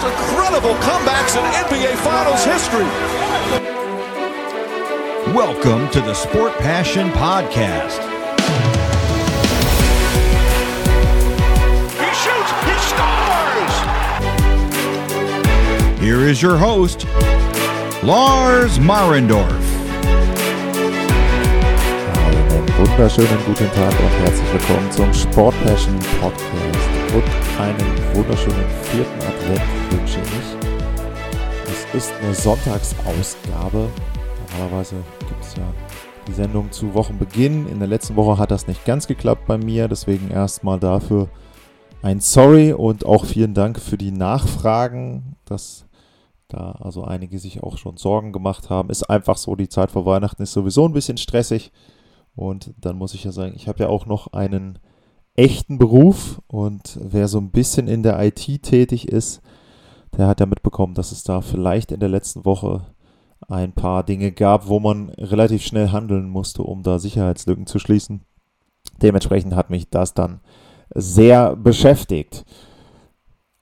most incredible comebacks in NBA Finals history. Welcome to the Sport Passion Podcast. He shoots, he scores! Here is your host, Lars Marendorf. Einen wunderschönen guten Tag und herzlich willkommen zum Sport Passion Podcast und einen wunderschönen vierten Advent wünsche ich. Es ist eine Sonntagsausgabe. Normalerweise gibt es ja die Sendung zu Wochenbeginn. In der letzten Woche hat das nicht ganz geklappt bei mir, deswegen erstmal dafür ein Sorry und auch vielen Dank für die Nachfragen, dass da also einige sich auch schon Sorgen gemacht haben. Ist einfach so, die Zeit vor Weihnachten ist sowieso ein bisschen stressig. Und dann muss ich ja sagen, ich habe ja auch noch einen echten Beruf und wer so ein bisschen in der IT tätig ist, der hat ja mitbekommen, dass es da vielleicht in der letzten Woche ein paar Dinge gab, wo man relativ schnell handeln musste, um da Sicherheitslücken zu schließen. Dementsprechend hat mich das dann sehr beschäftigt.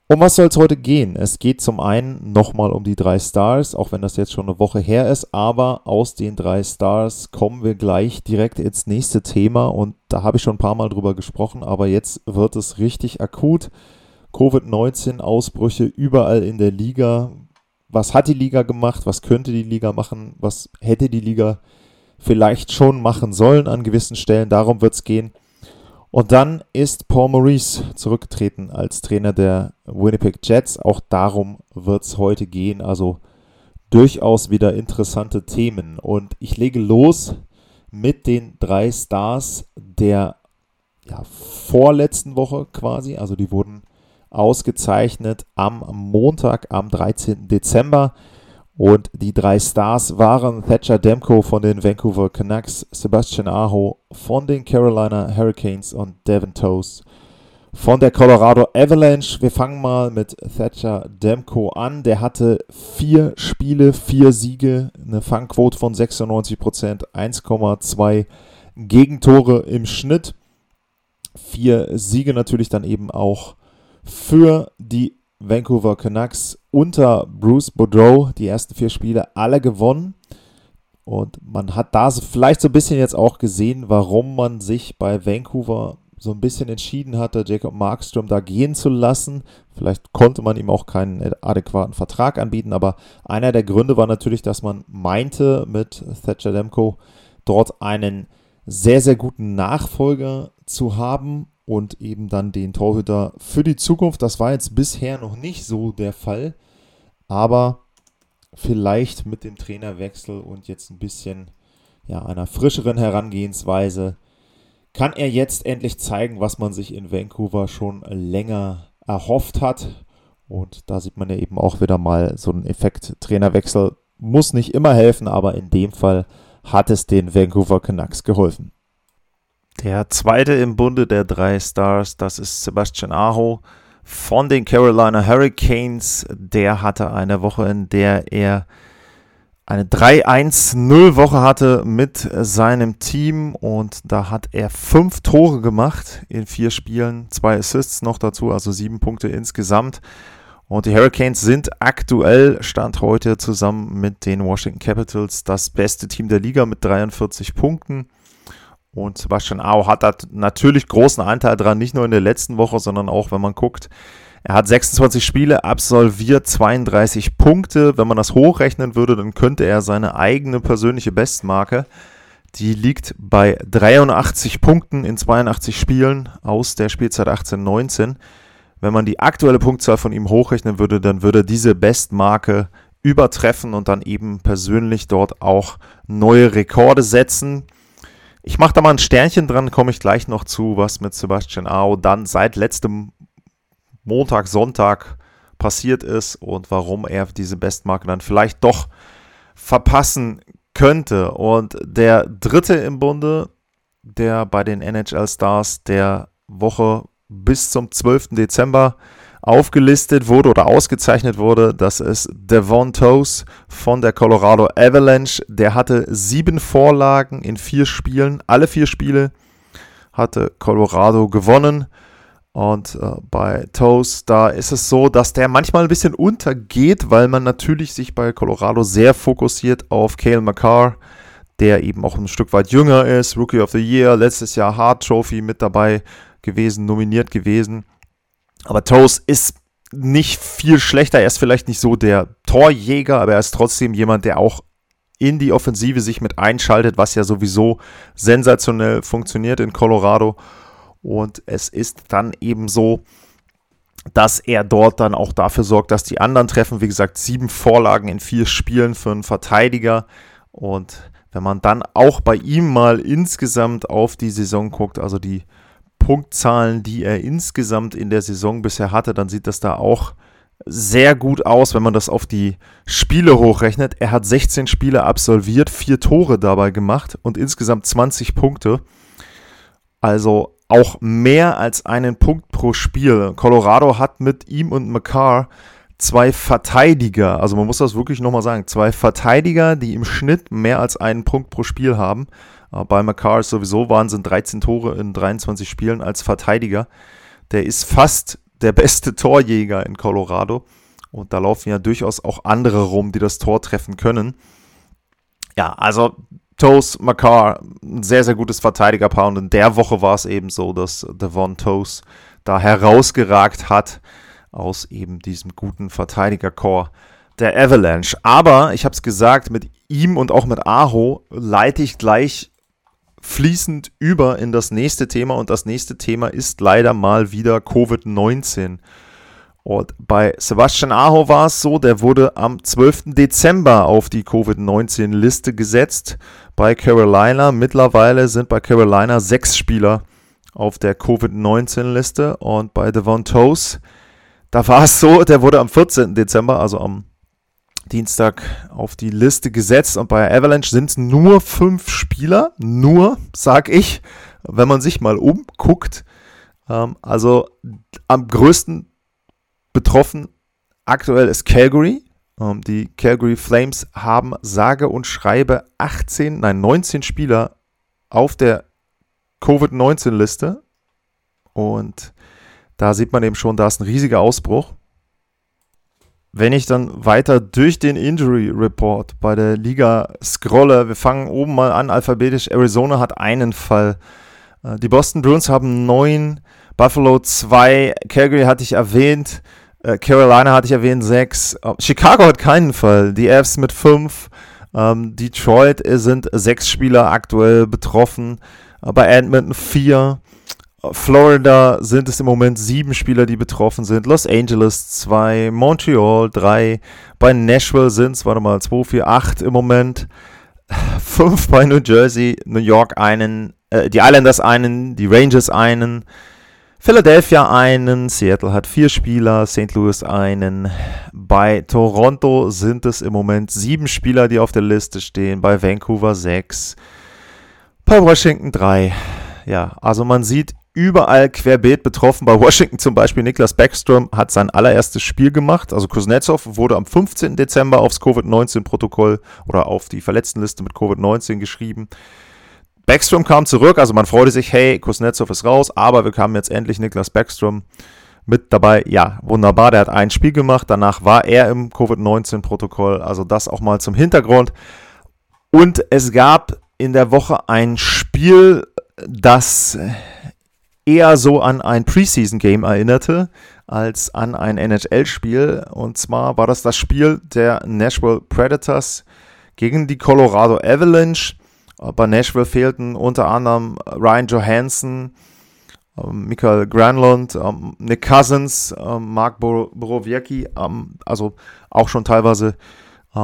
Um was soll es heute gehen? Es geht zum einen nochmal um die drei Stars, auch wenn das jetzt schon eine Woche her ist, aber aus den drei Stars kommen wir gleich direkt ins nächste Thema und da habe ich schon ein paar Mal drüber gesprochen, aber jetzt wird es richtig akut. Covid-19-Ausbrüche überall in der Liga. Was hat die Liga gemacht? Was könnte die Liga machen? Was hätte die Liga vielleicht schon machen sollen an gewissen Stellen? Darum wird es gehen. Und dann ist Paul Maurice zurückgetreten als Trainer der Winnipeg Jets. Auch darum wird es heute gehen. Also durchaus wieder interessante Themen. Und ich lege los mit den drei Stars der ja, vorletzten Woche quasi. Also die wurden ausgezeichnet am Montag, am 13. Dezember. Und die drei Stars waren Thatcher Demko von den Vancouver Canucks, Sebastian Aho von den Carolina Hurricanes und Devin Toes von der Colorado Avalanche. Wir fangen mal mit Thatcher Demko an. Der hatte vier Spiele, vier Siege, eine Fangquote von 96%, 1,2 Gegentore im Schnitt. Vier Siege natürlich dann eben auch für die Vancouver Canucks unter Bruce Boudreau die ersten vier Spiele alle gewonnen. Und man hat da vielleicht so ein bisschen jetzt auch gesehen, warum man sich bei Vancouver so ein bisschen entschieden hatte, Jacob Markstrom da gehen zu lassen. Vielleicht konnte man ihm auch keinen adäquaten Vertrag anbieten, aber einer der Gründe war natürlich, dass man meinte, mit Thatcher Demko dort einen sehr, sehr guten Nachfolger zu haben und eben dann den Torhüter für die Zukunft. Das war jetzt bisher noch nicht so der Fall, aber vielleicht mit dem Trainerwechsel und jetzt ein bisschen ja, einer frischeren Herangehensweise kann er jetzt endlich zeigen, was man sich in Vancouver schon länger erhofft hat. Und da sieht man ja eben auch wieder mal so einen Effekt. Trainerwechsel muss nicht immer helfen, aber in dem Fall hat es den Vancouver Canucks geholfen. Der zweite im Bunde der drei Stars, das ist Sebastian Aho von den Carolina Hurricanes. Der hatte eine Woche, in der er eine 3-1-0-Woche hatte mit seinem Team und da hat er fünf Tore gemacht in vier Spielen, zwei Assists noch dazu, also sieben Punkte insgesamt. Und die Hurricanes sind aktuell, Stand heute, zusammen mit den Washington Capitals das beste Team der Liga mit 43 Punkten. Und Sebastian Au hat da natürlich großen Anteil dran, nicht nur in der letzten Woche, sondern auch, wenn man guckt, er hat 26 Spiele absolviert, 32 Punkte. Wenn man das hochrechnen würde, dann könnte er seine eigene persönliche Bestmarke, die liegt bei 83 Punkten in 82 Spielen aus der Spielzeit 18-19. Wenn man die aktuelle Punktzahl von ihm hochrechnen würde, dann würde diese Bestmarke übertreffen und dann eben persönlich dort auch neue Rekorde setzen. Ich mache da mal ein Sternchen dran, komme ich gleich noch zu, was mit Sebastian Ao dann seit letztem Montag, Sonntag passiert ist und warum er diese Bestmarke dann vielleicht doch verpassen könnte. Und der dritte im Bunde, der bei den NHL Stars der Woche bis zum 12. Dezember aufgelistet wurde oder ausgezeichnet wurde. Das ist Devon Toes von der Colorado Avalanche. Der hatte sieben Vorlagen in vier Spielen. Alle vier Spiele hatte Colorado gewonnen. Und äh, bei Toast, da ist es so, dass der manchmal ein bisschen untergeht, weil man natürlich sich bei Colorado sehr fokussiert auf Kale McCarr, der eben auch ein Stück weit jünger ist, Rookie of the Year, letztes Jahr Hart Trophy mit dabei gewesen, nominiert gewesen. Aber Toast ist nicht viel schlechter. Er ist vielleicht nicht so der Torjäger, aber er ist trotzdem jemand, der auch in die Offensive sich mit einschaltet, was ja sowieso sensationell funktioniert in Colorado. Und es ist dann eben so, dass er dort dann auch dafür sorgt, dass die anderen treffen. Wie gesagt, sieben Vorlagen in vier Spielen für einen Verteidiger. Und wenn man dann auch bei ihm mal insgesamt auf die Saison guckt, also die Punktzahlen, die er insgesamt in der Saison bisher hatte, dann sieht das da auch sehr gut aus, wenn man das auf die Spiele hochrechnet. Er hat 16 Spiele absolviert, vier Tore dabei gemacht und insgesamt 20 Punkte. Also auch mehr als einen Punkt pro Spiel. Colorado hat mit ihm und McCarr zwei Verteidiger, also man muss das wirklich nochmal sagen, zwei Verteidiger, die im Schnitt mehr als einen Punkt pro Spiel haben. Äh, bei McCarr ist sowieso Wahnsinn, 13 Tore in 23 Spielen als Verteidiger. Der ist fast der beste Torjäger in Colorado. Und da laufen ja durchaus auch andere rum, die das Tor treffen können. Ja, also Toes, McCarr, ein sehr, sehr gutes Verteidigerpaar. Und in der Woche war es eben so, dass Devon Toes da herausgeragt hat aus eben diesem guten Verteidigerchor der Avalanche. Aber ich habe es gesagt, mit ihm und auch mit Aho leite ich gleich fließend über in das nächste Thema. Und das nächste Thema ist leider mal wieder Covid-19. Und bei Sebastian Aho war es so, der wurde am 12. Dezember auf die Covid-19-Liste gesetzt bei Carolina. Mittlerweile sind bei Carolina sechs Spieler auf der Covid-19-Liste und bei Devon Toes, da war es so, der wurde am 14. Dezember, also am Dienstag auf die Liste gesetzt und bei Avalanche sind es nur fünf Spieler, nur, sag ich, wenn man sich mal umguckt. Ähm, also am größten Betroffen aktuell ist Calgary. Ähm, die Calgary Flames haben sage und schreibe 18, nein 19 Spieler auf der Covid-19-Liste. Und da sieht man eben schon, da ist ein riesiger Ausbruch. Wenn ich dann weiter durch den Injury Report bei der Liga scrolle, wir fangen oben mal an, alphabetisch. Arizona hat einen Fall. Äh, die Boston Bruins haben neun, Buffalo zwei, Calgary hatte ich erwähnt. Äh, Carolina hatte ich erwähnt, sechs. Äh, Chicago hat keinen Fall. Die Fs mit fünf. Ähm, Detroit sind sechs Spieler aktuell betroffen. bei Edmonton vier. Florida sind es im Moment sieben Spieler, die betroffen sind. Los Angeles zwei. Montreal drei. Bei Nashville sind es, warte mal, zwei, vier, acht im Moment. Fünf bei New Jersey, New York einen, äh, die Islanders einen, die Rangers einen. Philadelphia einen, Seattle hat vier Spieler, St. Louis einen. Bei Toronto sind es im Moment sieben Spieler, die auf der Liste stehen. Bei Vancouver sechs. Bei Washington drei. Ja, also man sieht überall querbeet betroffen. Bei Washington zum Beispiel Niklas Backstrom hat sein allererstes Spiel gemacht. Also Kuznetsov wurde am 15. Dezember aufs Covid-19-Protokoll oder auf die Verletztenliste mit Covid-19 geschrieben. Backstrom kam zurück, also man freute sich, hey, Kuznetsov ist raus, aber wir kamen jetzt endlich Niklas Backstrom mit dabei. Ja, wunderbar, der hat ein Spiel gemacht, danach war er im Covid-19-Protokoll, also das auch mal zum Hintergrund. Und es gab in der Woche ein Spiel, das eher so an ein Preseason-Game erinnerte als an ein NHL-Spiel. Und zwar war das das Spiel der Nashville Predators gegen die Colorado Avalanche. Bei Nashville fehlten unter anderem Ryan Johansson, ähm, Michael Granlund, ähm, Nick Cousins, ähm, Mark Borowiecki, also auch schon teilweise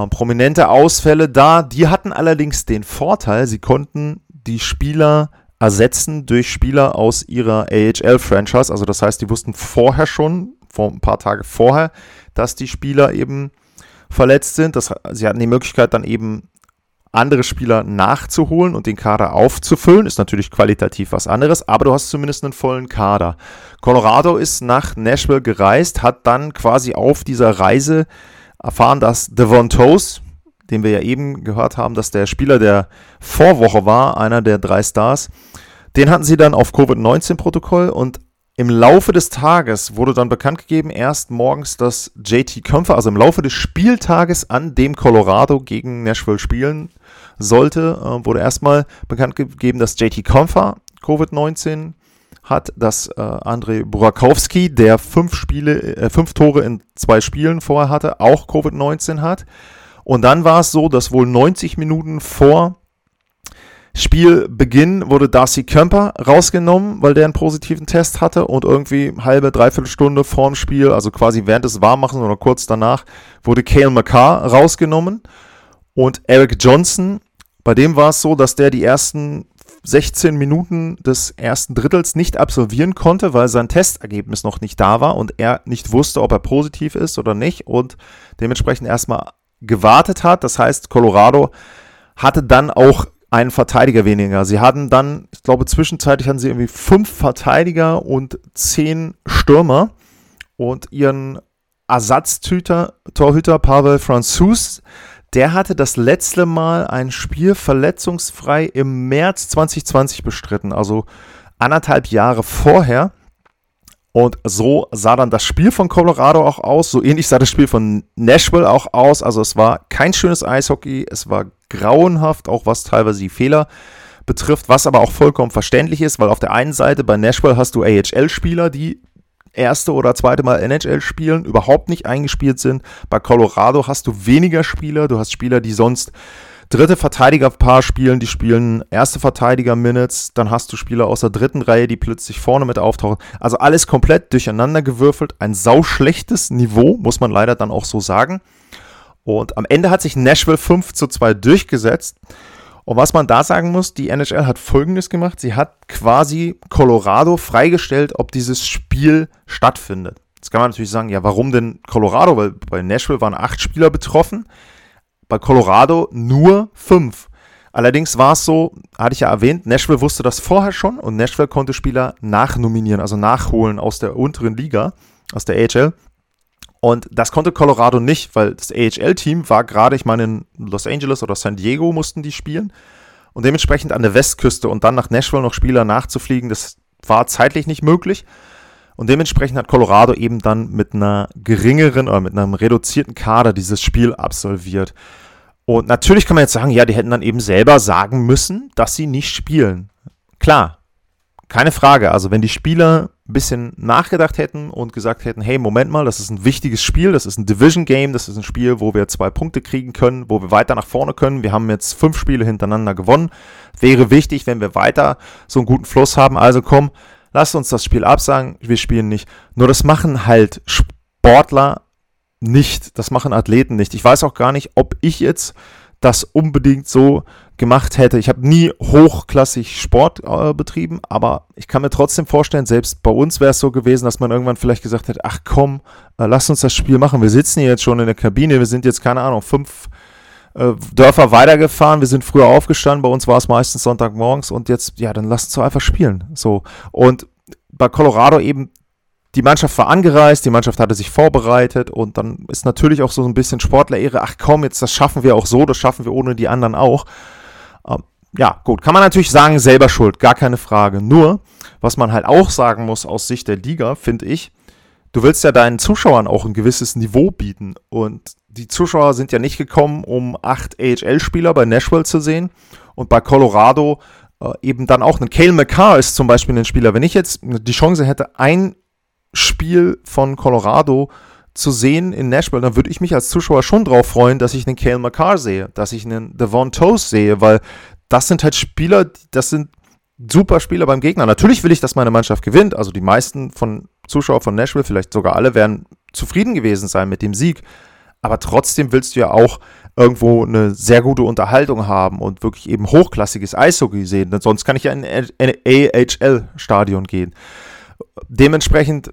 prominente Ausfälle da. Die hatten allerdings den Vorteil, sie konnten die Spieler ersetzen durch Spieler aus ihrer AHL-Franchise. Also das heißt, die wussten vorher schon, vor ein paar Tage vorher, dass die Spieler eben verletzt sind. Das, sie hatten die Möglichkeit dann eben andere Spieler nachzuholen und den Kader aufzufüllen, ist natürlich qualitativ was anderes, aber du hast zumindest einen vollen Kader. Colorado ist nach Nashville gereist, hat dann quasi auf dieser Reise erfahren, dass Devon Toes, den wir ja eben gehört haben, dass der Spieler der Vorwoche war, einer der drei Stars, den hatten sie dann auf Covid-19-Protokoll und im Laufe des Tages wurde dann bekannt gegeben, erst morgens, dass JT Kömpfer, also im Laufe des Spieltages, an dem Colorado gegen Nashville spielen sollte, äh, wurde erstmal bekannt gegeben, dass JT Kömpfer Covid-19 hat, dass äh, Andrei Burakowski, der fünf Spiele, äh, fünf Tore in zwei Spielen vorher hatte, auch Covid-19 hat. Und dann war es so, dass wohl 90 Minuten vor Spielbeginn wurde Darcy Kemper rausgenommen, weil der einen positiven Test hatte und irgendwie halbe, dreiviertel Stunde vorm Spiel, also quasi während des Warmachens oder kurz danach, wurde Cale McCarr rausgenommen. Und Eric Johnson, bei dem war es so, dass der die ersten 16 Minuten des ersten Drittels nicht absolvieren konnte, weil sein Testergebnis noch nicht da war und er nicht wusste, ob er positiv ist oder nicht und dementsprechend erstmal gewartet hat. Das heißt, Colorado hatte dann auch einen Verteidiger weniger. Sie hatten dann, ich glaube, zwischenzeitlich hatten sie irgendwie fünf Verteidiger und zehn Stürmer und ihren Ersatztorhüter Pavel Franzus der hatte das letzte Mal ein Spiel verletzungsfrei im März 2020 bestritten, also anderthalb Jahre vorher. Und so sah dann das Spiel von Colorado auch aus. So ähnlich sah das Spiel von Nashville auch aus. Also es war kein schönes Eishockey. Es war grauenhaft, auch was teilweise die Fehler betrifft, was aber auch vollkommen verständlich ist, weil auf der einen Seite bei Nashville hast du AHL-Spieler, die erste oder zweite Mal NHL spielen, überhaupt nicht eingespielt sind. Bei Colorado hast du weniger Spieler, du hast Spieler, die sonst dritte Verteidigerpaar spielen, die spielen erste Verteidiger-Minutes, dann hast du Spieler aus der dritten Reihe, die plötzlich vorne mit auftauchen. Also alles komplett durcheinander gewürfelt, ein sauschlechtes Niveau, muss man leider dann auch so sagen. Und am Ende hat sich Nashville 5 zu 2 durchgesetzt. Und was man da sagen muss, die NHL hat Folgendes gemacht. Sie hat quasi Colorado freigestellt, ob dieses Spiel stattfindet. Jetzt kann man natürlich sagen, ja, warum denn Colorado? Weil bei Nashville waren acht Spieler betroffen, bei Colorado nur fünf. Allerdings war es so, hatte ich ja erwähnt, Nashville wusste das vorher schon und Nashville konnte Spieler nachnominieren, also nachholen aus der unteren Liga, aus der AHL. Und das konnte Colorado nicht, weil das AHL-Team war gerade, ich meine, in Los Angeles oder San Diego mussten die spielen. Und dementsprechend an der Westküste und dann nach Nashville noch Spieler nachzufliegen, das war zeitlich nicht möglich. Und dementsprechend hat Colorado eben dann mit einer geringeren oder mit einem reduzierten Kader dieses Spiel absolviert. Und natürlich kann man jetzt sagen, ja, die hätten dann eben selber sagen müssen, dass sie nicht spielen. Klar, keine Frage. Also wenn die Spieler ein bisschen nachgedacht hätten und gesagt hätten, hey, Moment mal, das ist ein wichtiges Spiel, das ist ein Division Game, das ist ein Spiel, wo wir zwei Punkte kriegen können, wo wir weiter nach vorne können. Wir haben jetzt fünf Spiele hintereinander gewonnen. Wäre wichtig, wenn wir weiter so einen guten Fluss haben. Also komm, lasst uns das Spiel absagen, wir spielen nicht. Nur das machen halt Sportler nicht, das machen Athleten nicht. Ich weiß auch gar nicht, ob ich jetzt das unbedingt so gemacht hätte. Ich habe nie hochklassig Sport äh, betrieben, aber ich kann mir trotzdem vorstellen, selbst bei uns wäre es so gewesen, dass man irgendwann vielleicht gesagt hätte, ach komm, äh, lass uns das Spiel machen. Wir sitzen hier jetzt schon in der Kabine, wir sind jetzt, keine Ahnung, fünf äh, Dörfer weitergefahren, wir sind früher aufgestanden, bei uns war es meistens Sonntagmorgens und jetzt, ja, dann lass uns doch einfach spielen. So. Und bei Colorado eben die Mannschaft war angereist, die Mannschaft hatte sich vorbereitet und dann ist natürlich auch so ein bisschen Sportlerehre, ach komm, jetzt das schaffen wir auch so, das schaffen wir ohne die anderen auch. Ähm, ja, gut, kann man natürlich sagen, selber schuld, gar keine Frage. Nur, was man halt auch sagen muss aus Sicht der Liga, finde ich, du willst ja deinen Zuschauern auch ein gewisses Niveau bieten und die Zuschauer sind ja nicht gekommen, um acht AHL-Spieler bei Nashville zu sehen und bei Colorado äh, eben dann auch ein Cale McCarr ist zum Beispiel ein Spieler. Wenn ich jetzt die Chance hätte, ein Spiel von Colorado zu sehen in Nashville, dann würde ich mich als Zuschauer schon drauf freuen, dass ich einen Kale McCarr sehe, dass ich einen Devon Toast sehe, weil das sind halt Spieler, das sind super Spieler beim Gegner. Natürlich will ich, dass meine Mannschaft gewinnt. Also die meisten von Zuschauern von Nashville, vielleicht sogar alle, werden zufrieden gewesen sein mit dem Sieg. Aber trotzdem willst du ja auch irgendwo eine sehr gute Unterhaltung haben und wirklich eben hochklassiges Eishockey sehen. Denn sonst kann ich ja in ein AHL-Stadion gehen. Dementsprechend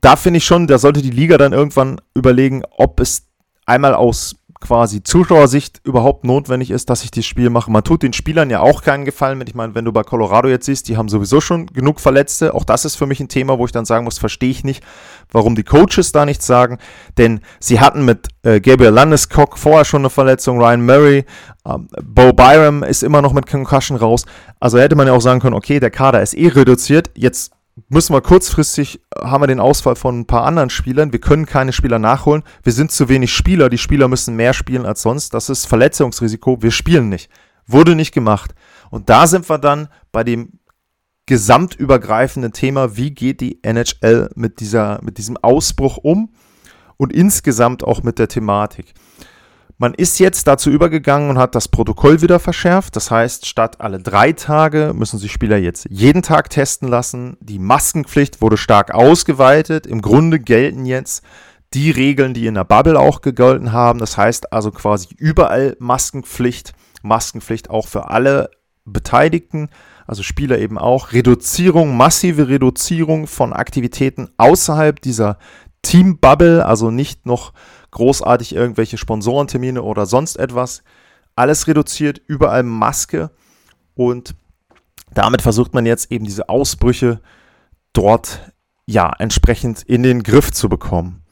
da finde ich schon, da sollte die Liga dann irgendwann überlegen, ob es einmal aus quasi Zuschauersicht überhaupt notwendig ist, dass ich dieses Spiel mache. Man tut den Spielern ja auch keinen Gefallen mit. Ich meine, wenn du bei Colorado jetzt siehst, die haben sowieso schon genug Verletzte. Auch das ist für mich ein Thema, wo ich dann sagen muss, verstehe ich nicht, warum die Coaches da nichts sagen. Denn sie hatten mit äh, Gabriel Landeskog vorher schon eine Verletzung, Ryan Murray, ähm, Bo Byram ist immer noch mit Concussion raus. Also hätte man ja auch sagen können, okay, der Kader ist eh reduziert. Jetzt müssen wir kurzfristig, haben wir den Ausfall von ein paar anderen Spielern. Wir können keine Spieler nachholen. Wir sind zu wenig Spieler. Die Spieler müssen mehr spielen als sonst. Das ist Verletzungsrisiko. Wir spielen nicht. Wurde nicht gemacht. Und da sind wir dann bei dem gesamtübergreifenden Thema, wie geht die NHL mit, dieser, mit diesem Ausbruch um und insgesamt auch mit der Thematik. Man ist jetzt dazu übergegangen und hat das Protokoll wieder verschärft. Das heißt, statt alle drei Tage müssen sich Spieler jetzt jeden Tag testen lassen. Die Maskenpflicht wurde stark ausgeweitet. Im Grunde gelten jetzt die Regeln, die in der Bubble auch gegolten haben. Das heißt also quasi überall Maskenpflicht. Maskenpflicht auch für alle Beteiligten, also Spieler eben auch. Reduzierung, massive Reduzierung von Aktivitäten außerhalb dieser Team-Bubble, also nicht noch großartig irgendwelche Sponsorentermine oder sonst etwas. Alles reduziert, überall Maske und damit versucht man jetzt eben diese Ausbrüche dort ja entsprechend in den Griff zu bekommen.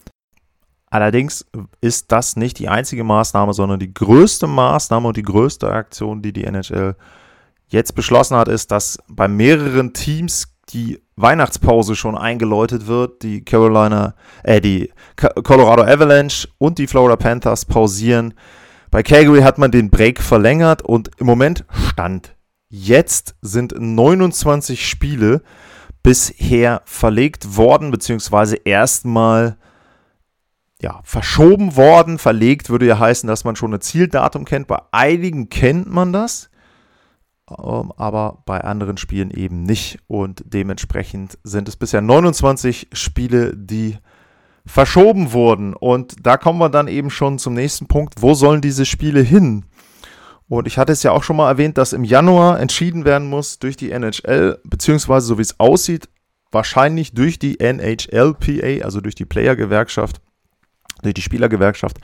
Allerdings ist das nicht die einzige Maßnahme, sondern die größte Maßnahme und die größte Aktion, die die NHL jetzt beschlossen hat, ist, dass bei mehreren Teams die Weihnachtspause schon eingeläutet wird. Die Carolina, äh, die Colorado Avalanche und die Florida Panthers pausieren. Bei Calgary hat man den Break verlängert und im Moment stand. Jetzt sind 29 Spiele bisher verlegt worden, beziehungsweise erstmal ja, verschoben worden. Verlegt würde ja heißen, dass man schon ein Zieldatum kennt. Bei einigen kennt man das. Ähm, aber bei anderen Spielen eben nicht. Und dementsprechend sind es bisher 29 Spiele, die verschoben wurden. Und da kommen wir dann eben schon zum nächsten Punkt. Wo sollen diese Spiele hin? Und ich hatte es ja auch schon mal erwähnt, dass im Januar entschieden werden muss durch die NHL, beziehungsweise so wie es aussieht, wahrscheinlich durch die NHLPA, also durch die Player-Gewerkschaft, durch die Spielergewerkschaft,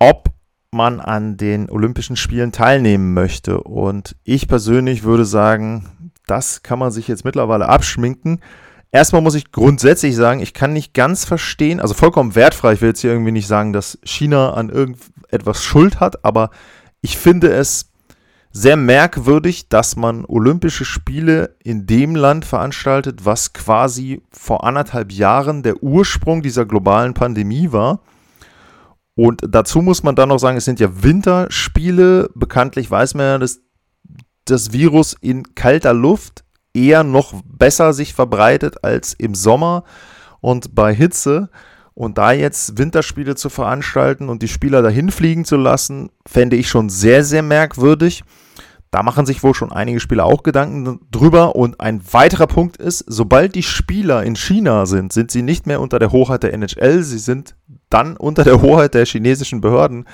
ob man an den Olympischen Spielen teilnehmen möchte. Und ich persönlich würde sagen, das kann man sich jetzt mittlerweile abschminken. Erstmal muss ich grundsätzlich sagen, ich kann nicht ganz verstehen, also vollkommen wertfrei, ich will jetzt hier irgendwie nicht sagen, dass China an irgendetwas Schuld hat, aber ich finde es sehr merkwürdig, dass man Olympische Spiele in dem Land veranstaltet, was quasi vor anderthalb Jahren der Ursprung dieser globalen Pandemie war und dazu muss man dann noch sagen, es sind ja Winterspiele. Bekanntlich weiß man ja, dass das Virus in kalter Luft eher noch besser sich verbreitet als im Sommer und bei Hitze. Und da jetzt Winterspiele zu veranstalten und die Spieler dahin fliegen zu lassen, fände ich schon sehr, sehr merkwürdig. Da machen sich wohl schon einige Spieler auch Gedanken drüber. Und ein weiterer Punkt ist, sobald die Spieler in China sind, sind sie nicht mehr unter der Hochheit der NHL, sie sind dann unter der Hoheit der chinesischen Behörden,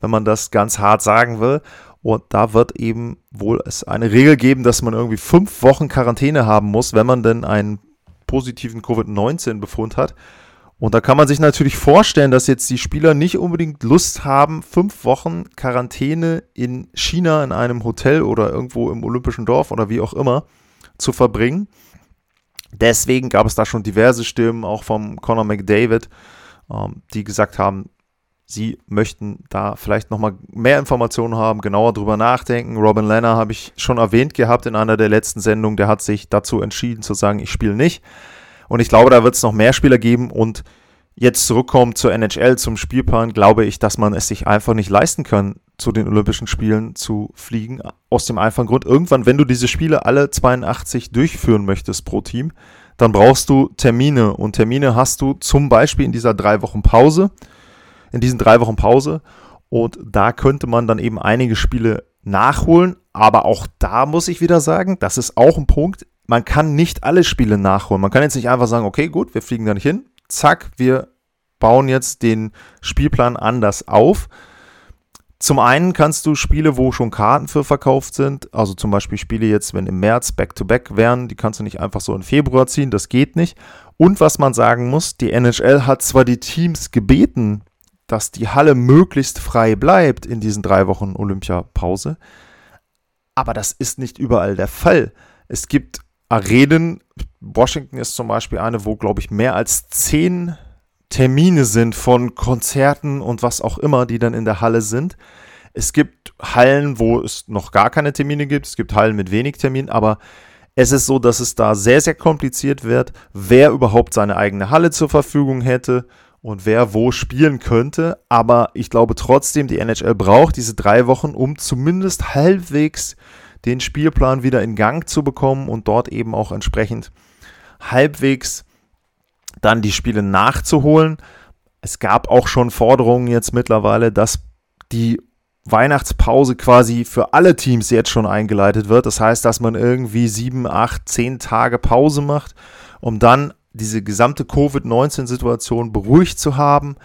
wenn man das ganz hart sagen will. Und da wird eben wohl es eine Regel geben, dass man irgendwie fünf Wochen Quarantäne haben muss, wenn man denn einen positiven Covid-19-Befund hat. Und da kann man sich natürlich vorstellen, dass jetzt die Spieler nicht unbedingt Lust haben, fünf Wochen Quarantäne in China in einem Hotel oder irgendwo im Olympischen Dorf oder wie auch immer zu verbringen. Deswegen gab es da schon diverse Stimmen, auch vom Conor McDavid, ähm, die gesagt haben, sie möchten da vielleicht nochmal mehr Informationen haben, genauer drüber nachdenken. Robin Lenner habe ich schon erwähnt gehabt in einer der letzten Sendungen, der hat sich dazu entschieden zu sagen, ich spiele nicht. Und ich glaube, da wird es noch mehr Spieler geben und jetzt zurückkommen zur NHL, zum Spielplan, glaube ich, dass man es sich einfach nicht leisten kann, zu den Olympischen Spielen zu fliegen. Aus dem einfachen Grund, irgendwann, wenn du diese Spiele alle 82 durchführen möchtest pro Team, dann brauchst du Termine. Und Termine hast du zum Beispiel in dieser drei Wochen Pause. In diesen drei Wochen Pause. Und da könnte man dann eben einige Spiele nachholen. Aber auch da muss ich wieder sagen, das ist auch ein Punkt. Man kann nicht alle Spiele nachholen. Man kann jetzt nicht einfach sagen, okay, gut, wir fliegen da nicht hin. Zack, wir bauen jetzt den Spielplan anders auf. Zum einen kannst du Spiele, wo schon Karten für verkauft sind, also zum Beispiel Spiele jetzt, wenn im März Back-to-Back -back wären, die kannst du nicht einfach so in Februar ziehen, das geht nicht. Und was man sagen muss, die NHL hat zwar die Teams gebeten, dass die Halle möglichst frei bleibt in diesen drei Wochen Olympiapause, aber das ist nicht überall der Fall. Es gibt Arenen, Washington ist zum Beispiel eine, wo, glaube ich, mehr als zehn Termine sind von Konzerten und was auch immer, die dann in der Halle sind. Es gibt Hallen, wo es noch gar keine Termine gibt. Es gibt Hallen mit wenig Terminen, aber Es ist so, dass es da sehr, sehr kompliziert wird, wer überhaupt seine eigene Halle zur Verfügung hätte und wer wo spielen könnte. Aber ich glaube trotzdem, die NHL braucht diese drei Wochen, um zumindest halbwegs den Spielplan wieder in Gang zu bekommen und dort eben auch entsprechend halbwegs dann die Spiele nachzuholen. Es gab auch schon Forderungen jetzt mittlerweile, dass die Weihnachtspause quasi für alle Teams jetzt schon eingeleitet wird. Das heißt, dass man irgendwie sieben, acht, zehn Tage Pause macht, um dann diese gesamte Covid-19-Situation beruhigt zu haben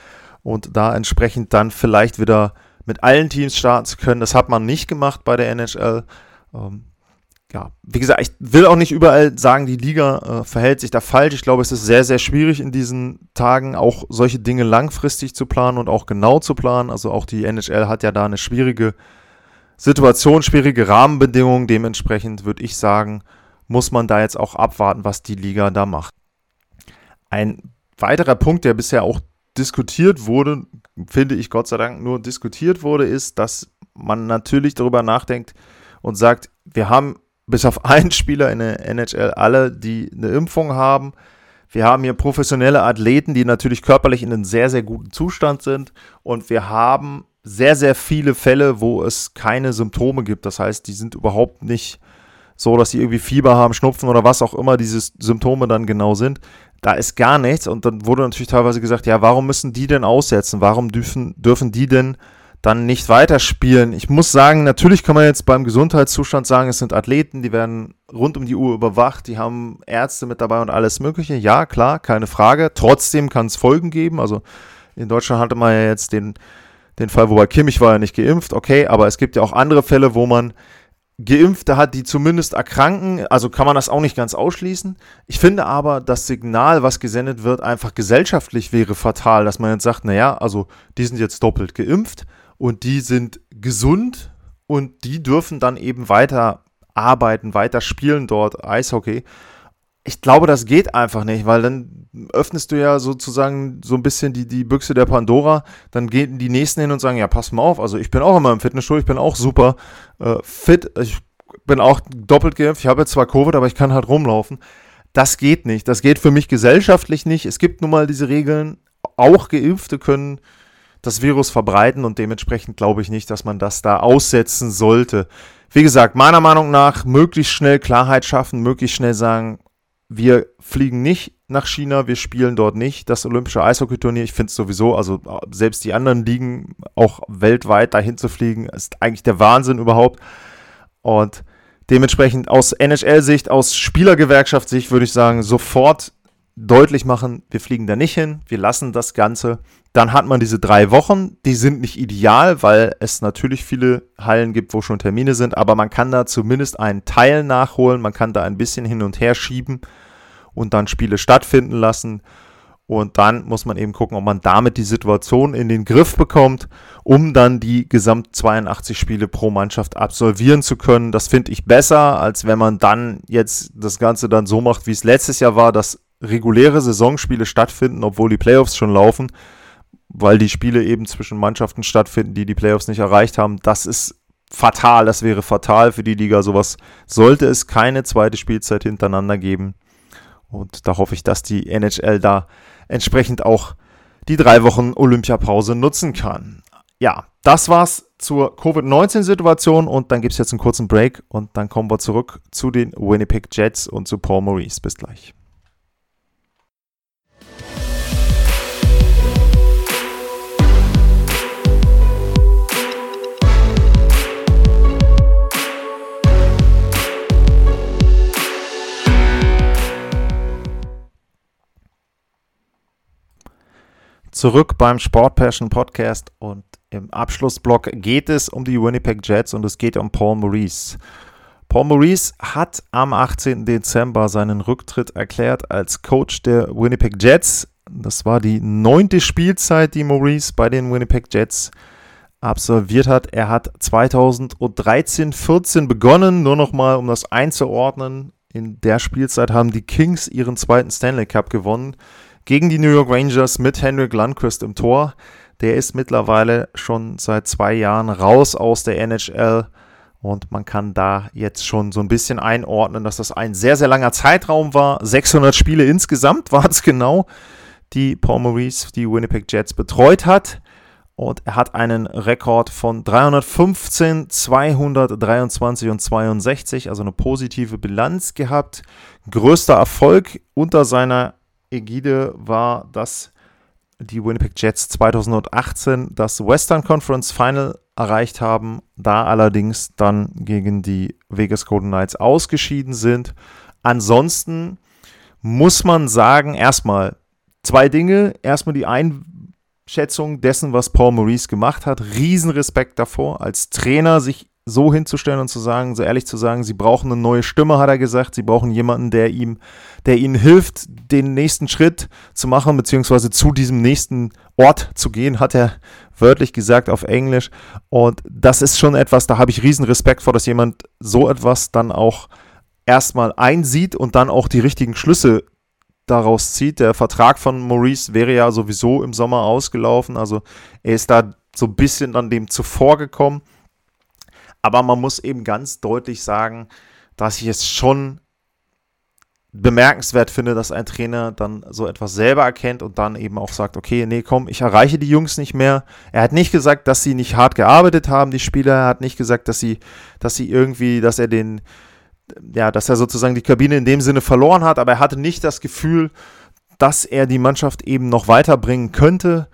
und da entsprechend dann vielleicht wieder mit allen Teams starten zu können. Das hat man nicht gemacht bei der NHL. Ähm, ja, wie gesagt, ich will auch nicht überall sagen, die Liga äh, verhält sich da falsch. Ich glaube, es ist sehr, sehr schwierig in diesen Tagen auch solche Dinge langfristig zu planen und auch genau zu planen. Also auch die NHL hat ja da eine schwierige Situation, schwierige Rahmenbedingungen. Dementsprechend würde ich sagen, muss man da jetzt auch abwarten, was die Liga da macht. Ein weiterer Punkt, der bisher auch diskutiert wurde, finde ich Gott sei Dank nur diskutiert wurde, ist, dass man natürlich darüber nachdenkt und sagt, wir haben bis auf einen Spieler in der NHL alle, die eine Impfung haben. Wir haben hier professionelle Athleten, die natürlich körperlich in einem sehr, sehr guten Zustand sind. Und wir haben sehr, sehr viele Fälle, wo es keine Symptome gibt. Das heißt, die sind überhaupt nicht so, dass sie irgendwie Fieber haben, Schnupfen oder was auch immer diese Symptome dann genau sind. Da ist gar nichts. Und dann wurde natürlich teilweise gesagt, ja, warum müssen die denn aussetzen? Warum dürfen, dürfen die denn dann nicht weiterspielen. Ich muss sagen, natürlich kann man jetzt beim Gesundheitszustand sagen, es sind Athleten, die werden rund um die Uhr überwacht, die haben Ärzte mit dabei und alles Mögliche. Ja, klar, keine Frage. Trotzdem kann es Folgen geben. Also in Deutschland hatte man ja jetzt den, den Fall, wobei Kimmich war ja nicht geimpft, okay, aber es gibt ja auch andere Fälle, wo man Geimpfte hat, die zumindest erkranken. Also kann man das auch nicht ganz ausschließen. Ich finde aber, das Signal, was gesendet wird, einfach gesellschaftlich wäre fatal, dass man jetzt sagt, naja, also die sind jetzt doppelt geimpft und die sind gesund und die dürfen dann eben weiter arbeiten, weiter spielen dort Eishockey. Ich glaube, das geht einfach nicht, weil dann öffnest du ja sozusagen so ein bisschen die, die Büchse der Pandora. Dann gehen die Nächsten hin und sagen, ja, pass mal auf, also ich bin auch immer im Fitnessstudio, ich bin auch super äh, fit, ich bin auch doppelt geimpft, ich habe jetzt zwar Covid, aber ich kann halt rumlaufen. Das geht nicht, das geht für mich gesellschaftlich nicht. Es gibt nun mal diese Regeln, auch Geimpfte können das Virus verbreiten und dementsprechend glaube ich nicht, dass man das da aussetzen sollte. Wie gesagt, meiner Meinung nach möglichst schnell Klarheit schaffen, möglichst schnell sagen, wir fliegen nicht nach China, wir spielen dort nicht das olympische Eishockeyturnier. Ich finde es sowieso, also selbst die anderen Ligen auch weltweit dahin zu fliegen, ist eigentlich der Wahnsinn überhaupt. Und dementsprechend aus NHL-Sicht, aus Spielergewerkschaftssicht würde ich sagen, sofort deutlich machen, wir fliegen da nicht hin, wir lassen das Ganze. Dann hat man diese drei Wochen, die sind nicht ideal, weil es natürlich viele Hallen gibt, wo schon Termine sind, aber man kann da zumindest einen Teil nachholen, man kann da ein bisschen hin und her schieben und dann Spiele stattfinden lassen. Und dann muss man eben gucken, ob man damit die Situation in den Griff bekommt, um dann die gesamt 82 Spiele pro Mannschaft absolvieren zu können. Das finde ich besser, als wenn man dann jetzt das Ganze dann so macht, wie es letztes Jahr war, dass reguläre Saisonspiele stattfinden, obwohl die Playoffs schon laufen, weil die Spiele eben zwischen Mannschaften stattfinden, die die Playoffs nicht erreicht haben. Das ist fatal, das wäre fatal für die Liga. Sowas sollte es keine zweite Spielzeit hintereinander geben. Und da hoffe ich, dass die NHL da entsprechend auch die drei Wochen Olympiapause nutzen kann. Ja, das war's zur Covid-19-Situation und dann gibt es jetzt einen kurzen Break und dann kommen wir zurück zu den Winnipeg Jets und zu Paul Maurice. Bis gleich. Zurück beim Sport Passion Podcast und im Abschlussblock geht es um die Winnipeg Jets und es geht um Paul Maurice. Paul Maurice hat am 18. Dezember seinen Rücktritt erklärt als Coach der Winnipeg Jets. Das war die neunte Spielzeit, die Maurice bei den Winnipeg Jets absolviert hat. Er hat 2013-14 begonnen, nur nochmal um das einzuordnen. In der Spielzeit haben die Kings ihren zweiten Stanley Cup gewonnen gegen die New York Rangers mit Henrik Lundqvist im Tor. Der ist mittlerweile schon seit zwei Jahren raus aus der NHL Und man kann da jetzt schon so ein bisschen einordnen, dass das ein sehr, sehr langer Zeitraum war. 600 Spiele insgesamt war es genau, die Paul Maurice, die Winnipeg Jets betreut hat. Und er hat einen Rekord von 315, 223 und 62, also eine positive Bilanz gehabt. Größter Erfolg unter seiner Ägide war, dass die Winnipeg Jets 2018 das Western Conference Final erreicht haben, da allerdings dann gegen die Vegas Golden Knights ausgeschieden sind. Ansonsten muss man sagen, erstmal zwei Dinge. Erstmal die Einschätzung dessen, was Paul Maurice gemacht hat. Riesenrespekt davor, als Trainer sich so hinzustellen und zu sagen, so ehrlich zu sagen, sie brauchen eine neue Stimme, hat er gesagt. Sie brauchen jemanden, der ihm, der ihnen hilft, den nächsten Schritt zu machen, beziehungsweise zu diesem nächsten Ort zu gehen, hat er wörtlich gesagt auf Englisch. Und das ist schon etwas, da habe ich riesen Respekt vor, dass jemand so etwas dann auch erstmal einsieht und dann auch die richtigen Schlüsse daraus zieht. Der Vertrag von Maurice wäre ja sowieso im Sommer ausgelaufen, also er ist da so ein bisschen dann dem zuvor gekommen aber man muss eben ganz deutlich sagen, dass ich es schon bemerkenswert finde, dass ein Trainer dann so etwas selber erkennt und dann eben auch sagt, okay, nee, komm, ich erreiche die Jungs nicht mehr. Er hat nicht gesagt, dass sie nicht hart gearbeitet haben, die Spieler. Er hat nicht gesagt, dass sie, dass sie irgendwie, dass er den, ja, dass er sozusagen die Kabine in dem Sinne verloren hat, aber er hatte nicht das Gefühl, dass er die Mannschaft eben noch weiterbringen könnte.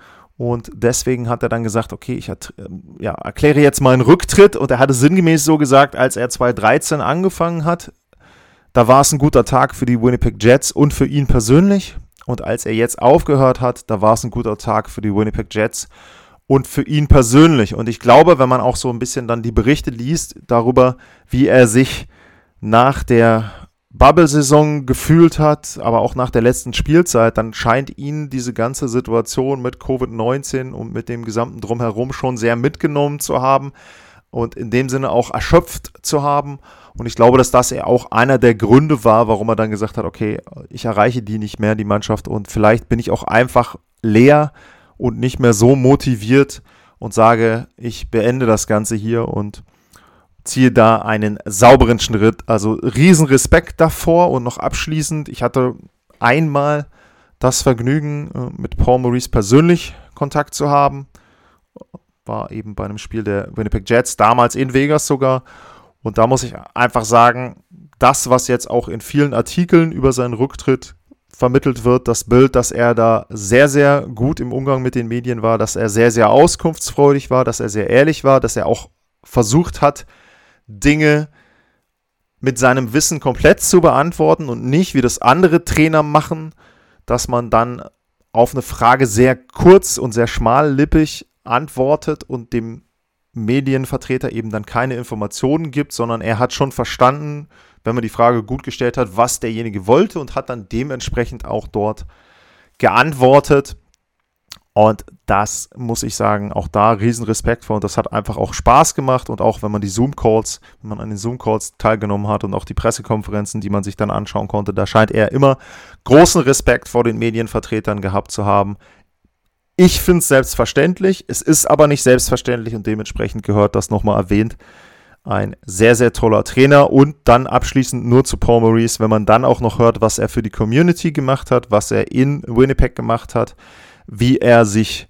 Und deswegen hat er dann gesagt, okay, ich hat, ja, erkläre jetzt meinen Rücktritt. Und er hatte sinngemäß so gesagt, als er 2013 angefangen hat, da war es ein guter Tag für die Winnipeg Jets und für ihn persönlich. Und als er jetzt aufgehört hat, da war es ein guter Tag für die Winnipeg Jets und für ihn persönlich. Und ich glaube, wenn man auch so ein bisschen dann die Berichte liest darüber, wie er sich nach der Bubble-Saison gefühlt hat, aber auch nach der letzten Spielzeit, dann scheint ihn diese ganze Situation mit Covid-19 und mit dem gesamten Drumherum schon sehr mitgenommen zu haben und in dem Sinne auch erschöpft zu haben. Und ich glaube, dass das ja auch einer der Gründe war, warum er dann gesagt hat, okay, ich erreiche die nicht mehr, die Mannschaft, und vielleicht bin ich auch einfach leer und nicht mehr so motiviert und sage, ich beende das Ganze hier und ziehe da einen sauberen Schritt. Also riesen Respekt davor und noch abschließend, ich hatte einmal das Vergnügen, äh, mit Paul Maurice persönlich Kontakt zu haben. War eben bei einem Spiel der Winnipeg Jets, damals in Vegas sogar. Und da muss ich einfach sagen, das, was jetzt auch in vielen Artikeln über seinen Rücktritt vermittelt wird, das Bild, dass er da sehr, sehr gut im Umgang mit den Medien war, dass er sehr, sehr auskunftsfreudig war, dass er sehr ehrlich war, dass er auch versucht hat, Dinge mit seinem Wissen komplett zu beantworten und nicht, wie das andere Trainer machen, dass man dann auf eine Frage sehr kurz und sehr schmallippig antwortet und dem Medienvertreter eben dann keine Informationen gibt, sondern er hat schon verstanden, wenn man die Frage gut gestellt hat, was derjenige wollte und hat dann dementsprechend auch dort geantwortet. Und das muss ich sagen, auch da riesen Respekt vor und das hat einfach auch Spaß gemacht und auch wenn man die Zoom-Calls, wenn man an den Zoom-Calls teilgenommen hat und auch die Pressekonferenzen, die man sich dann anschauen konnte, da scheint er immer großen Respekt vor den Medienvertretern gehabt zu haben. Ich finde es selbstverständlich, es ist aber nicht selbstverständlich und dementsprechend gehört das nochmal erwähnt. Ein sehr, sehr toller Trainer und dann abschließend nur zu Paul Maurice, wenn man dann auch noch hört, was er für die Community gemacht hat, was er in Winnipeg gemacht hat wie er sich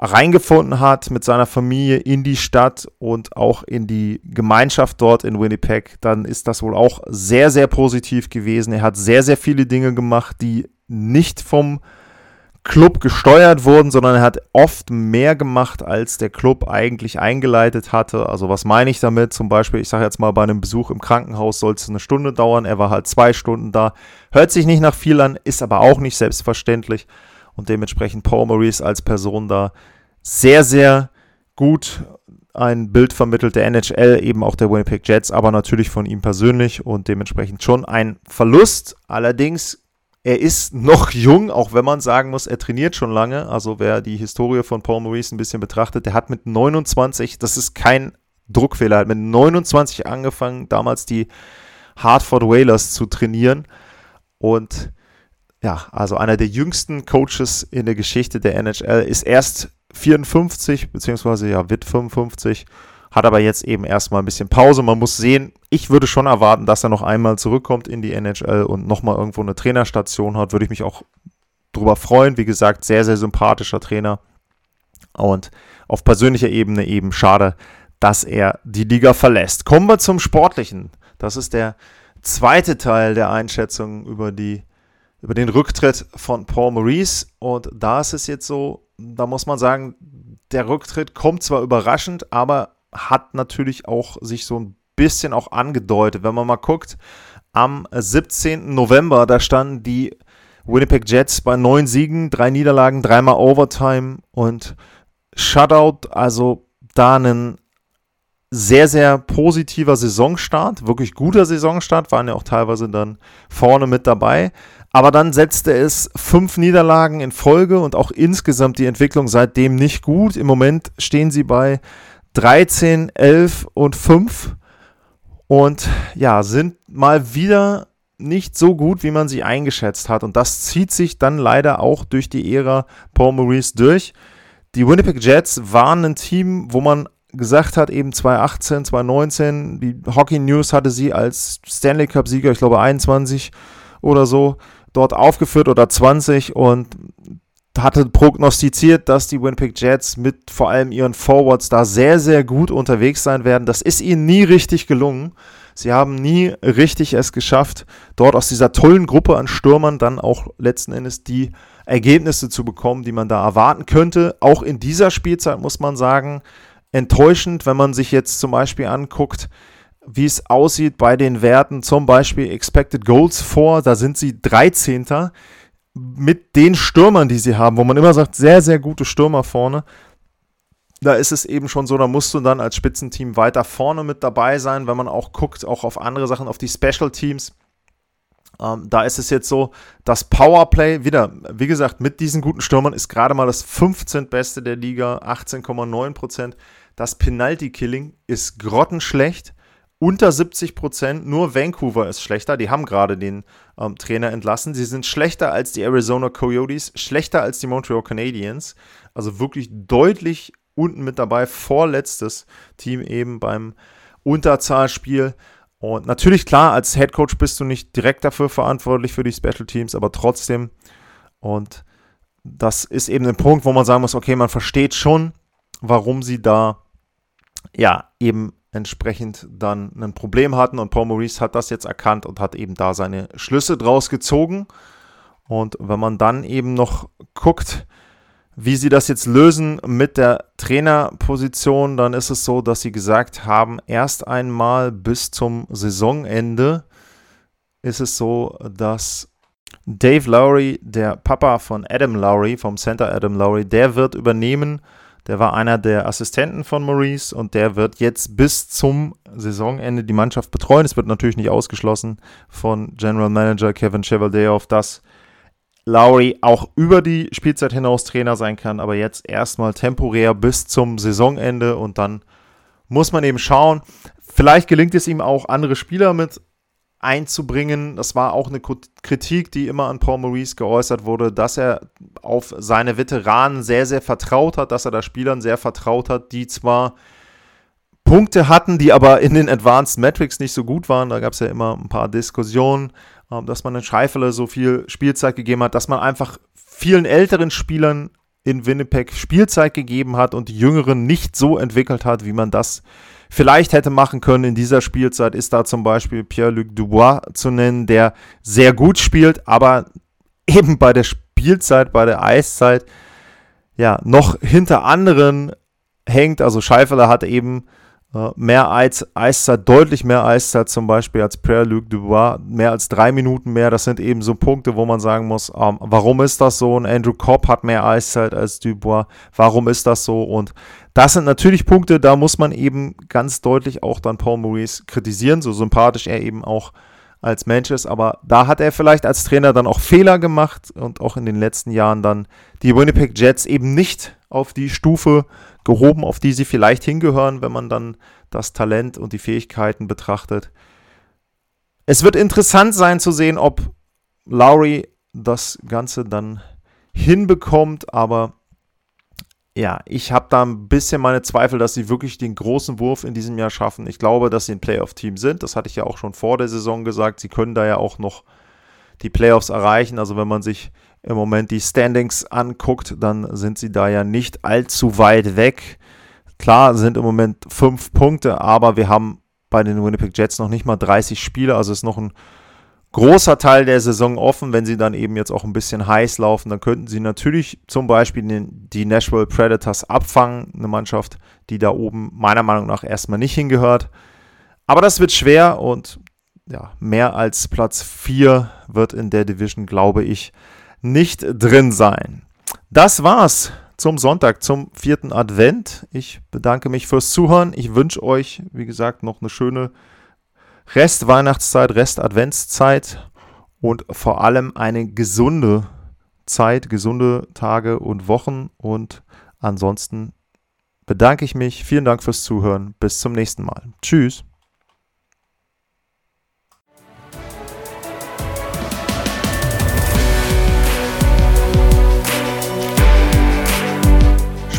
reingefunden hat mit seiner Familie in die Stadt und auch in die Gemeinschaft dort in Winnipeg, dann ist das wohl auch sehr, sehr positiv gewesen. Er hat sehr, sehr viele Dinge gemacht, die nicht vom Club gesteuert wurden, sondern er hat oft mehr gemacht, als der Club eigentlich eingeleitet hatte. Also was meine ich damit? Zum Beispiel, ich sage jetzt mal, bei einem Besuch im Krankenhaus soll es eine Stunde dauern. Er war halt zwei Stunden da. Hört sich nicht nach viel an, ist aber auch nicht selbstverständlich und dementsprechend Paul Maurice als Person da sehr, sehr gut ein Bild vermittelt der NHL, eben auch der Winnipeg Jets, aber natürlich von ihm persönlich und dementsprechend schon ein Verlust. Allerdings, er ist noch jung, auch wenn man sagen muss, er trainiert schon lange. Also wer die Historie von Paul Maurice ein bisschen betrachtet, der hat mit 29, das ist kein Druckfehler, hat mit 29 angefangen, damals die Hartford Whalers zu trainieren und ja, also einer der jüngsten Coaches in der Geschichte der NHL, ist erst 54, beziehungsweise ja, wird 55, hat aber jetzt eben erstmal ein bisschen Pause. Man muss sehen, ich würde schon erwarten, dass er noch einmal zurückkommt in die NHL und nochmal irgendwo eine Trainerstation hat. Würde ich mich auch drüber freuen. Wie gesagt, sehr, sehr sympathischer Trainer. Und auf persönlicher Ebene eben schade, dass er die Liga verlässt. Kommen wir zum Sportlichen. Das ist der zweite Teil der Einschätzung über, die, über den Rücktritt von Paul Maurice. Und da ist es jetzt so, da muss man sagen, der Rücktritt kommt zwar überraschend, aber hat natürlich auch sich so ein bisschen auch angedeutet. Wenn man mal guckt, am 17. November, da standen die Winnipeg Jets bei neun Siegen, drei Niederlagen, dreimal Overtime und Shutout, also da ein sehr, sehr positiver Saisonstart, wirklich guter Saisonstart, waren ja auch teilweise dann vorne mit dabei. Aber dann setzte es fünf Niederlagen in Folge und auch insgesamt die Entwicklung seitdem nicht gut. Im Moment stehen sie bei 13, 11 und 5 und ja, sind mal wieder nicht so gut, wie man sie eingeschätzt hat. Und das zieht sich dann leider auch durch die Ära Paul Maurice durch. Die Winnipeg Jets waren ein Team, wo man gesagt hat, eben 2018, 2019, die Hockey News hatte sie als Stanley Cup-Sieger, ich glaube 21 oder so, dort aufgeführt oder 20 und hatte prognostiziert, dass die Winnipeg Jets mit vor allem ihren Forwards da sehr, sehr gut unterwegs sein werden. Das ist ihnen nie richtig gelungen. Sie haben nie richtig es geschafft, dort aus dieser tollen Gruppe an Stürmern dann auch letzten Endes die Ergebnisse zu bekommen, die man da erwarten könnte. Auch in dieser Spielzeit muss man sagen, enttäuschend, wenn man sich jetzt zum Beispiel anguckt, wie es aussieht bei den Werten, zum Beispiel Expected Goals vor, da sind sie 13. mit den Stürmern, die sie haben, wo man immer sagt, sehr, sehr gute Stürmer vorne. Da ist es eben schon so, da musst du dann als Spitzenteam weiter vorne mit dabei sein, wenn man auch guckt, auch auf andere Sachen, auf die Special Teams. Ähm, da ist es jetzt so, das Powerplay, wieder, wie gesagt, mit diesen guten Stürmern ist gerade mal das 15. Beste der Liga, 18,9 Prozent. Das Penalty-Killing ist grottenschlecht, unter 70 Prozent. Nur Vancouver ist schlechter. Die haben gerade den ähm, Trainer entlassen. Sie sind schlechter als die Arizona Coyotes, schlechter als die Montreal Canadiens. Also wirklich deutlich unten mit dabei. Vorletztes Team eben beim Unterzahlspiel. Und natürlich, klar, als Head Coach bist du nicht direkt dafür verantwortlich für die Special Teams, aber trotzdem. Und das ist eben ein Punkt, wo man sagen muss, okay, man versteht schon, warum sie da ja eben entsprechend dann ein Problem hatten. Und Paul Maurice hat das jetzt erkannt und hat eben da seine Schlüsse draus gezogen. Und wenn man dann eben noch guckt, wie sie das jetzt lösen mit der Trainerposition, dann ist es so, dass sie gesagt haben, erst einmal bis zum Saisonende ist es so, dass Dave Lowry, der Papa von Adam Lowry, vom Center Adam Lowry, der wird übernehmen. Der war einer der Assistenten von Maurice und der wird jetzt bis zum Saisonende die Mannschaft betreuen. Es wird natürlich nicht ausgeschlossen von General Manager Kevin Chevaldeoff, dass Lowry auch über die Spielzeit hinaus Trainer sein kann, aber jetzt erstmal temporär bis zum Saisonende und dann muss man eben schauen. Vielleicht gelingt es ihm auch, andere Spieler mit einzubringen. Das war auch eine Kritik, die immer an Paul Maurice geäußert wurde, dass er auf seine Veteranen sehr, sehr vertraut hat, dass er da Spielern sehr vertraut hat, die zwar Punkte hatten, die aber in den Advanced Metrics nicht so gut waren. Da gab es ja immer ein paar Diskussionen, ähm, dass man den Scheifele so viel Spielzeit gegeben hat, dass man einfach vielen älteren Spielern in Winnipeg Spielzeit gegeben hat und die Jüngeren nicht so entwickelt hat, wie man das vielleicht hätte machen können in dieser Spielzeit, ist da zum Beispiel Pierre-Luc Dubois zu nennen, der sehr gut spielt, aber eben bei der Spielzeit, bei der Eiszeit, ja, noch hinter anderen hängt. Also Scheifele hat eben mehr Eis, Eiszeit, deutlich mehr Eiszeit zum Beispiel als Pierre-Luc Dubois, mehr als drei Minuten mehr. Das sind eben so Punkte, wo man sagen muss, ähm, warum ist das so? Und Andrew Cobb hat mehr Eiszeit als Dubois. Warum ist das so? Und das sind natürlich Punkte, da muss man eben ganz deutlich auch dann Paul Maurice kritisieren, so sympathisch er eben auch als Mensch ist. Aber da hat er vielleicht als Trainer dann auch Fehler gemacht und auch in den letzten Jahren dann die Winnipeg Jets eben nicht auf die Stufe gehoben, auf die sie vielleicht hingehören, wenn man dann das Talent und die Fähigkeiten betrachtet. Es wird interessant sein zu sehen, ob Lowry das Ganze dann hinbekommt, aber ja, ich habe da ein bisschen meine Zweifel, dass sie wirklich den großen Wurf in diesem Jahr schaffen. Ich glaube, dass sie ein Playoff-Team sind. Das hatte ich ja auch schon vor der Saison gesagt. Sie können da ja auch noch die Playoffs erreichen. Also wenn man sich im Moment die Standings anguckt, dann sind sie da ja nicht allzu weit weg. Klar sind im Moment fünf Punkte, aber wir haben bei den Winnipeg Jets noch nicht mal 30 Spiele. Also ist noch ein großer Teil der Saison offen. Wenn sie dann eben jetzt auch ein bisschen heiß laufen, dann könnten sie natürlich zum Beispiel die Nashville Predators abfangen. Eine Mannschaft, die da oben meiner Meinung nach erstmal nicht hingehört. Aber das wird schwer und ja, mehr als Platz 4 wird in der Division, glaube ich, nicht drin sein. Das war's zum Sonntag, zum vierten Advent. Ich bedanke mich fürs Zuhören. Ich wünsche euch, wie gesagt, noch eine schöne Rest-Weihnachtszeit, Rest-Adventszeit und vor allem eine gesunde Zeit, gesunde Tage und Wochen. Und ansonsten bedanke ich mich. Vielen Dank fürs Zuhören. Bis zum nächsten Mal. Tschüss.